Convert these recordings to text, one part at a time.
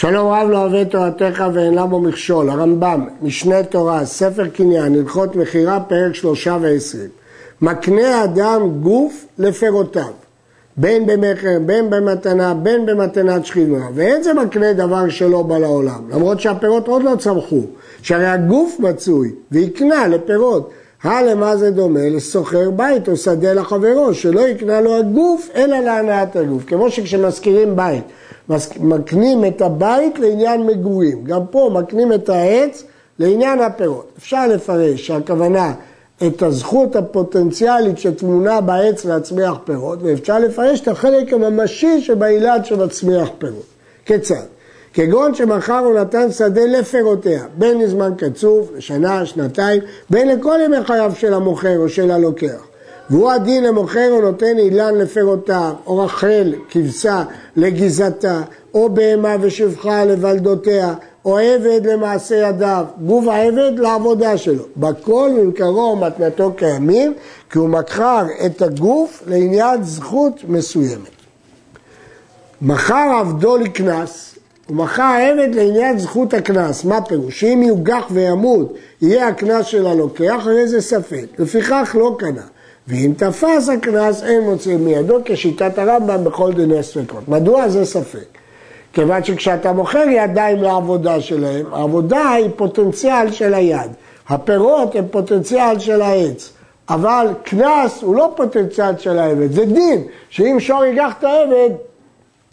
שלום רב לא אוהב תורתך ואין לה בו מכשול, הרמב"ם, משנה תורה, ספר קניין, הלכות מכירה, פרק שלושה ועשרים. מקנה אדם גוף לפירותיו, בין במכר, בין במתנה, בין במתנת שכינה, ואין זה מקנה דבר שלא בא לעולם, למרות שהפירות עוד לא צמחו, שהרי הגוף מצוי ויקנה לפירות. הלמה זה דומה? לסוחר בית או שדה לחברו, שלא יקנה לו הגוף אלא להנאת הגוף, כמו שכשמזכירים בית מקנים את הבית לעניין מגורים. גם פה מקנים את העץ לעניין הפירות. אפשר לפרש שהכוונה את הזכות הפוטנציאלית שטמונה בעץ להצמיח פירות, ואפשר לפרש את החלק הממשי שבאילת שמצמיח פירות. כיצד? כגון שמכר או נתן שדה לפירותיה, בין לזמן קצוב, לשנה, שנתיים, בין לכל ימי חייו של המוכר או של הלוקח. והוא הדין למוכר או נותן אילן לפירותיו, או רחל, כבשה, לגיזתה, או בהמה ושפחה לבלדותיה, או עבד למעשה ידיו, גוף העבד לעבודה שלו. בכל ממכרו ומתנתו קיימים, כי הוא מכר את הגוף לעניין זכות מסוימת. מכר עבדו לקנס, הוא מכר עבד לעניין זכות הקנס. מה פירוש? שאם יוגח וימות, יהיה הקנס של הלוקח, הרי זה ספק. לפיכך לא קנה. ואם תפס הקנס אין מוציא מידו כשיטת הרמב"ם בכל דיני הספקות. מדוע? זה ספק? כיוון שכשאתה מוכר ידיים לעבודה שלהם, העבודה היא פוטנציאל של היד, הפירות הם פוטנציאל של העץ, אבל קנס הוא לא פוטנציאל של העבד, זה דין, שאם שור ייקח את העבד,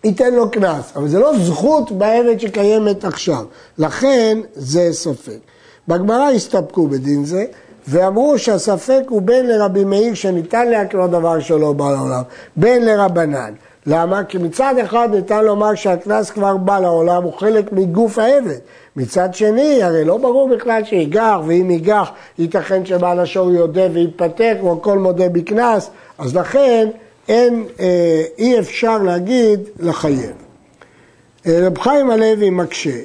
ייתן לו קנס, אבל זה לא זכות בעבד שקיימת עכשיו, לכן זה ספק. בגמרא הסתפקו בדין זה, ואמרו שהספק הוא בין לרבי מאיר שניתן להקנות דבר שלא בא לעולם, בין לרבנן. למה? כי מצד אחד ניתן לומר שהקנס כבר בא לעולם, הוא חלק מגוף העבד. מצד שני, הרי לא ברור בכלל שיגח, ואם ייגח, ייתכן שבעל השור יודה ויתפטר, כמו כל מודה בקנס, אז לכן אין, אה, אי אפשר להגיד לחייב. אה, רב חיים הלוי מקשה,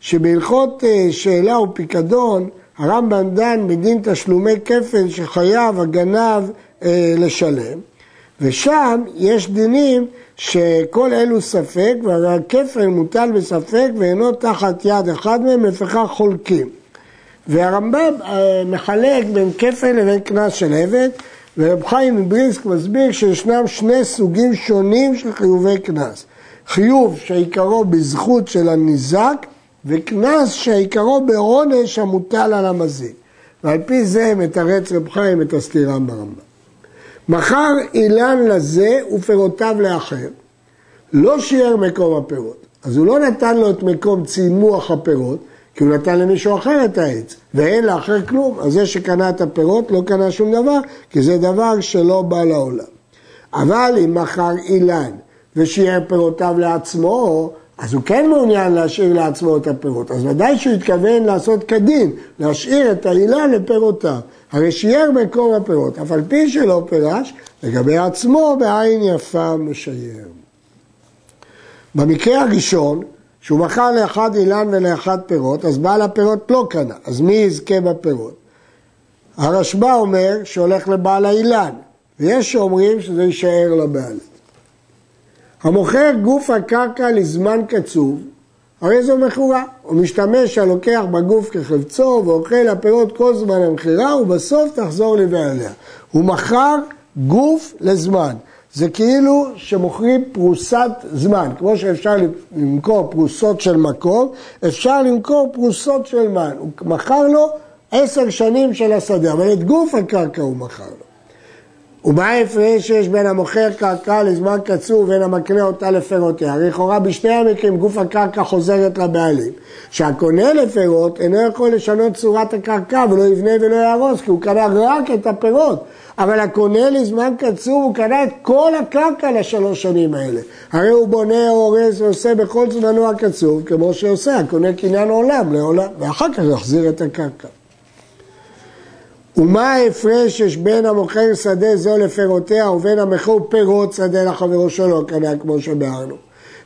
שבהלכות אה, שאלה ופיקדון, הרמב"ם דן בדין תשלומי כפל שחייב הגנב אה, לשלם, ושם יש דינים שכל אלו ספק, והכפל מוטל בספק ואינו תחת יד אחד מהם, לפיכך חולקים. והרמב"ם אה, מחלק בין כפל לבין קנס של עבד, ורב חיים מבריסק מסביר שישנם שני סוגים שונים של חיובי קנס. חיוב שעיקרו בזכות של הניזק, וקנס שעיקרו בעונש המוטל על המזיק. ועל פי זה מתרץ רב חיים את הסתירה ברמב"ם. מכר אילן לזה ופירותיו לאחר. לא שיער מקום הפירות. אז הוא לא נתן לו את מקום צימוח הפירות, כי הוא נתן למישהו אחר את העץ, ואין לאחר כלום. אז זה שקנה את הפירות לא קנה שום דבר, כי זה דבר שלא בא לעולם. אבל אם מכר אילן ושיער פירותיו לעצמו, אז הוא כן מעוניין להשאיר לעצמו את הפירות. אז ודאי שהוא התכוון לעשות כדין, להשאיר את האילן לפירותיו. הרי שיער מקום הפירות, אף על פי שלא פירש, לגבי עצמו בעין יפה משייר. במקרה הראשון, שהוא מכר לאחד אילן ולאחד פירות, אז בעל הפירות לא קנה, אז מי יזכה בפירות? הרשב"א אומר שהולך לבעל האילן, ויש שאומרים שזה יישאר לבעל. המוכר גוף הקרקע לזמן קצוב, הרי זו מכורה. הוא משתמש הלוקח בגוף כחפצו ואוכל הפירות כל זמן המכירה ובסוף תחזור לבעליה. הוא מכר גוף לזמן. זה כאילו שמוכרים פרוסת זמן. כמו שאפשר למכור פרוסות של מקום, אפשר למכור פרוסות של מן. הוא מכר לו עשר שנים של השדה, אבל את גוף הקרקע הוא מכר לו. ומה ההפרש שיש בין המוכר קרקע לזמן קצוב ובין המקנה אותה לפירותיה? לכאורה בשני המקרים גוף הקרקע חוזרת לבעלים. שהקונה לפירות אינו יכול לשנות צורת הקרקע ולא יבנה ולא יהרוס כי הוא קנה רק את הפירות. אבל הקונה לזמן קצוב הוא קנה את כל הקרקע לשלוש שנים האלה. הרי הוא בונה, הורס ועושה בכל זמנו הקצוב כמו שעושה, הקונה קניין עולם לעולם ואחר כך יחזיר את הקרקע. ומה ההפרש שיש בין המוכר שדה זו לפירותיה ובין המכור פירות שדה לחברו שלו, כנראה כמו שביארנו.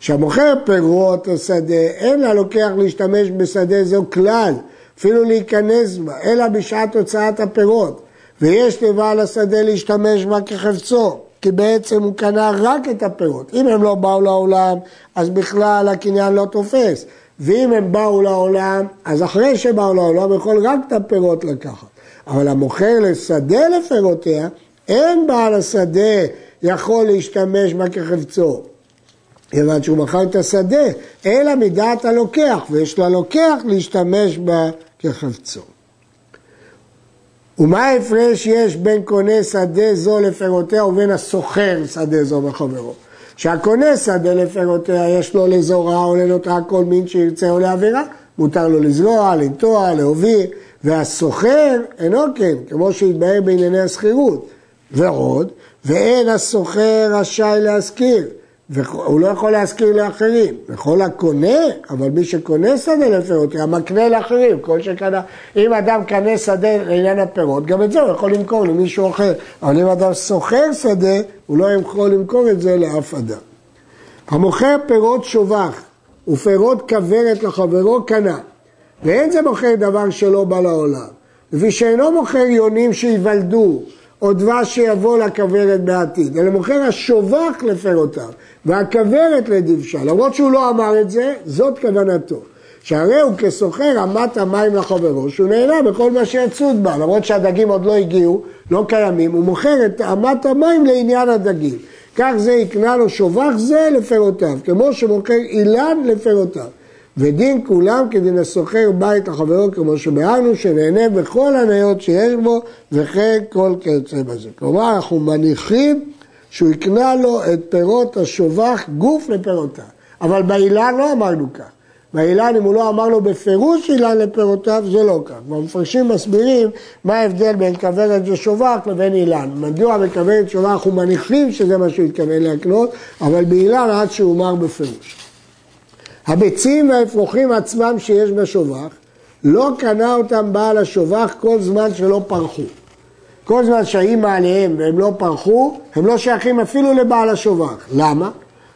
שהמוכר פירות השדה, אין ללוקח להשתמש בשדה זו כלל, אפילו להיכנס בה, אלא בשעת הוצאת הפירות. ויש לבעל השדה להשתמש בה כחפצו. כי בעצם הוא קנה רק את הפירות. אם הם לא באו לעולם, אז בכלל הקניין לא תופס. ואם הם באו לעולם, אז אחרי שבאו לעולם, יכול רק את הפירות לקחת. אבל המוכר לשדה לפירותיה, אין בעל השדה יכול להשתמש בה כחפצו. כיוון שהוא מכר את השדה, אלא מדעת הלוקח, ויש ללוקח להשתמש בה כחפצו. ומה ההפרש יש בין קונה שדה זו לפירותיה ובין הסוחר שדה זו בחברו? שהקונה שדה לפירותיה יש לו לזורע או לנותרה כל מין שירצה או לעבירה, מותר לו לזרוע, לנטוע, להוביל, והסוחר אינו כן, כמו שהתבהר בענייני השכירות. ועוד, ואין הסוחר רשאי להשכיר. והוא לא יכול להשכיר לאחרים. יכול הקונה, אבל מי שקונה שדה לפירות, גם מקנה לאחרים, כל שקנה. אם אדם קנה שדה לעניין הפירות, גם את זה הוא יכול למכור למישהו אחר. אבל אם אדם שוכר שדה, הוא לא יכול למכור את זה לאף אדם. המוכר פירות שובח ופירות כוורת לחברו קנה, ואין זה מוכר דבר שלא בא לעולם. לפי שאינו מוכר יונים שייוולדו, או דבש שיבוא לכוורת בעתיד, אלא מוכר השובח לפירותיו. והכוורת לדבשה, למרות שהוא לא אמר את זה, זאת כוונתו. שהרי הוא כסוחר אמת המים לחברו, שהוא נהנה בכל מה שיצוד בה, למרות שהדגים עוד לא הגיעו, לא קיימים, הוא מוכר את אמת המים לעניין הדגים. כך זה יקנה לו שובח זה לפירותיו, כמו שמוכר אילן לפירותיו. ודין כולם כדין הסוחר בית לחברו, כמו שבהרנו, שנהנה בכל הניות שיש בו, וכן כל כיוצא בזה. כלומר, אנחנו מניחים שהוא יקנה לו את פירות השובח גוף לפירותיו. אבל באילן לא אמרנו כך. באילן, אם הוא לא אמר לו בפירוש אילן לפירותיו, זה לא כך. והמפרשים מסבירים מה ההבדל בין כוורת ושובח לבין אילן. מדוע בכוורת ושובח אנחנו מניחים שזה מה שהוא התכוון להקנות, אבל באילן עד שהוא אמר בפירוש. הביצים והאפרוחים עצמם שיש בשובח, לא קנה אותם בעל השובח כל זמן שלא פרחו. כל זמן שהאימא עליהם והם לא פרחו, הם לא שייכים אפילו לבעל השובח. למה?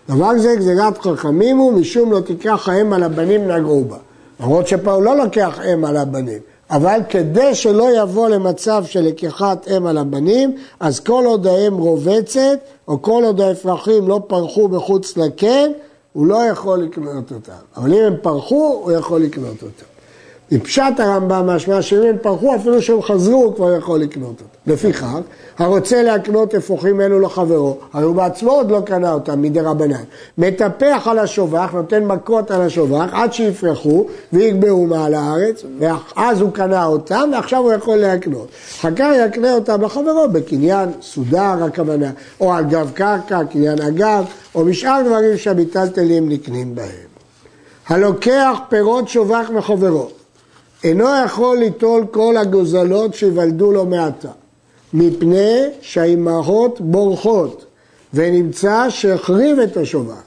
דבר זה גזירת חכמים הוא משום לא תיקח האם על הבנים נגעו בה. למרות שפה הוא לא לוקח אם על הבנים, אבל כדי שלא יבוא למצב של לקיחת אם על הבנים, אז כל עוד האם רובצת, או כל עוד האפרחים לא פרחו מחוץ לקן, הוא לא יכול לקנות אותם. אבל אם הם פרחו, הוא יכול לקנות אותם. מפשט הרמב"ם משמע שאם הם פרחו, אפילו שהם חזרו, הוא כבר יכול לקנות אותם. לפיכך, הרוצה להקנות אפרוחים אלו לחברו, הרי הוא בעצמו עוד לא קנה אותם מדי רבנן. מטפח על השובח, נותן מכות על השובח, עד שיפרחו ויגבהו מעל הארץ, ואז הוא קנה אותם, ועכשיו הוא יכול להקנות. אחר כך יקנה אותם לחברו בקניין סודר הכוונה, או על גב קרקע, קניין אגב, או בשאר דברים שהמיטלטלים נקנים בהם. הלוקח פירות שובח מחברו, אינו יכול ליטול כל הגוזלות שיוולדו לו מעתה, מפני שהאימהות בורחות, ונמצא שהחריב את השובח,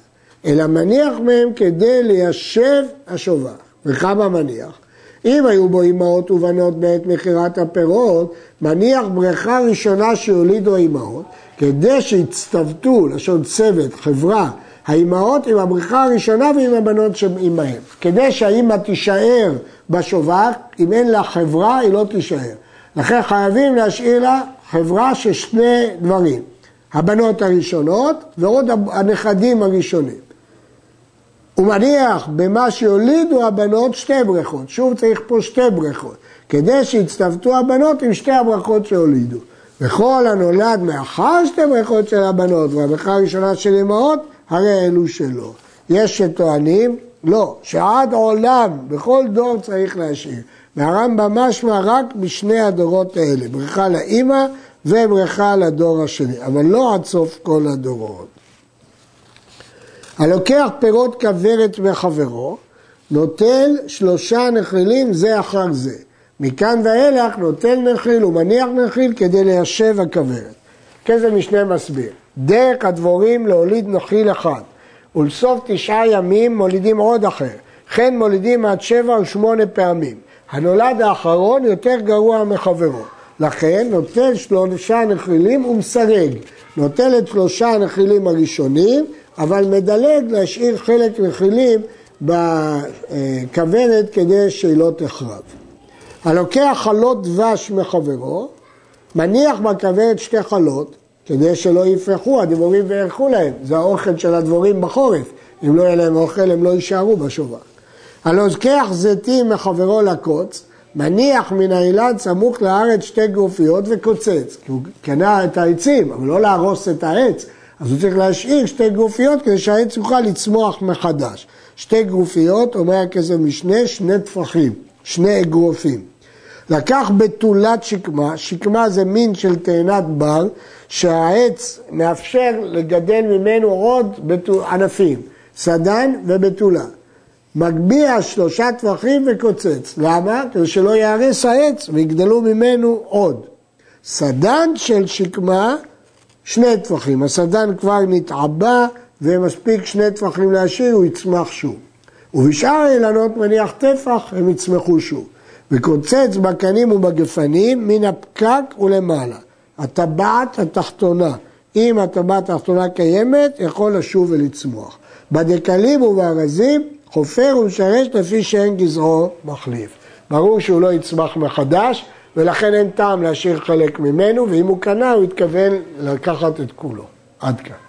אלא מניח מהם כדי ליישב השובח. וכמה מניח? אם היו בו אימהות ובנות בעת מכירת הפירות, מניח בריכה ראשונה שיולידו אימהות, כדי שיצטוותו, לשון צוות, חברה, האימהות עם הבריכה הראשונה ועם הבנות שעימהן. כדי שהאימא תישאר בשובק, אם אין לה חברה היא לא תישאר. לכן חייבים להשאיר לה חברה של שני דברים, הבנות הראשונות ועוד הנכדים הראשונים. הוא מניח במה שיולידו הבנות שתי בריכות, שוב צריך פה שתי בריכות, כדי שיצטוותו הבנות עם שתי הברכות שהולידו. וכל הנולד מאחר שתי בריכות של הבנות והברכה הראשונה של אמהות, הרי אלו שלו. יש שטוענים לא, שעד עולם, בכל דור צריך להשאיר. והרמב"ם משמע רק בשני הדורות האלה, ברכה לאימא וברכה לדור השני, אבל לא עד סוף כל הדורות. הלוקח פירות כוורת מחברו, נוטל שלושה נחילים זה אחר זה. מכאן ואילך נוטל נחיל ומניח נחיל כדי ליישב הכוורת. כזה משנה מסביר. דרך הדבורים להוליד נחיל אחד. ולסוף תשעה ימים מולידים עוד אחר. כן מולידים עד שבע או שמונה פעמים. הנולד האחרון יותר גרוע מחברו. לכן נוטל שלושה נחילים ומסרג. נוטל את שלושה הנחילים הראשונים, אבל מדלג להשאיר חלק נחילים בכוונת כדי שהיא לא תחרב. הלוקח חלות דבש מחברו, מניח בכוונת שתי חלות, כדי שלא יפרחו הדבורים וירחו להם. זה האוכל של הדבורים בחורף. אם לא יהיה להם אוכל הם לא יישארו בשובר. הלוזקח זיתים מחברו לקוץ, מניח מן האילן סמוך לארץ שתי גרופיות וקוצץ. כי הוא קנה את העצים, אבל לא להרוס את העץ. אז הוא צריך להשאיר שתי גרופיות כדי שהעץ יוכל לצמוח מחדש. שתי גרופיות, אומר הכסף משנה, שני טפחים, שני אגרופים. לקח בתולת שקמה, שקמה זה מין של תאנת בר, שהעץ מאפשר לגדל ממנו עוד ענפים, סדן ובתולה. מגביה שלושה טווחים וקוצץ. למה? כדי שלא ייהרס העץ ויגדלו ממנו עוד. סדן של שקמה, שני טווחים. הסדן כבר נתעבה ומספיק שני טווחים להשאיר, הוא יצמח שוב. ובשאר האילנות מניח טפח, הם יצמחו שוב. וקוצץ בקנים ובגפנים מן הפקק ולמעלה. הטבעת התחתונה, אם הטבעת התחתונה קיימת, יכול לשוב ולצמוח. בדקלים ובארזים, חופר ומשרש לפי שאין גזרו מחליף. ברור שהוא לא יצמח מחדש, ולכן אין טעם להשאיר חלק ממנו, ואם הוא קנה, הוא התכוון לקחת את כולו. עד כאן.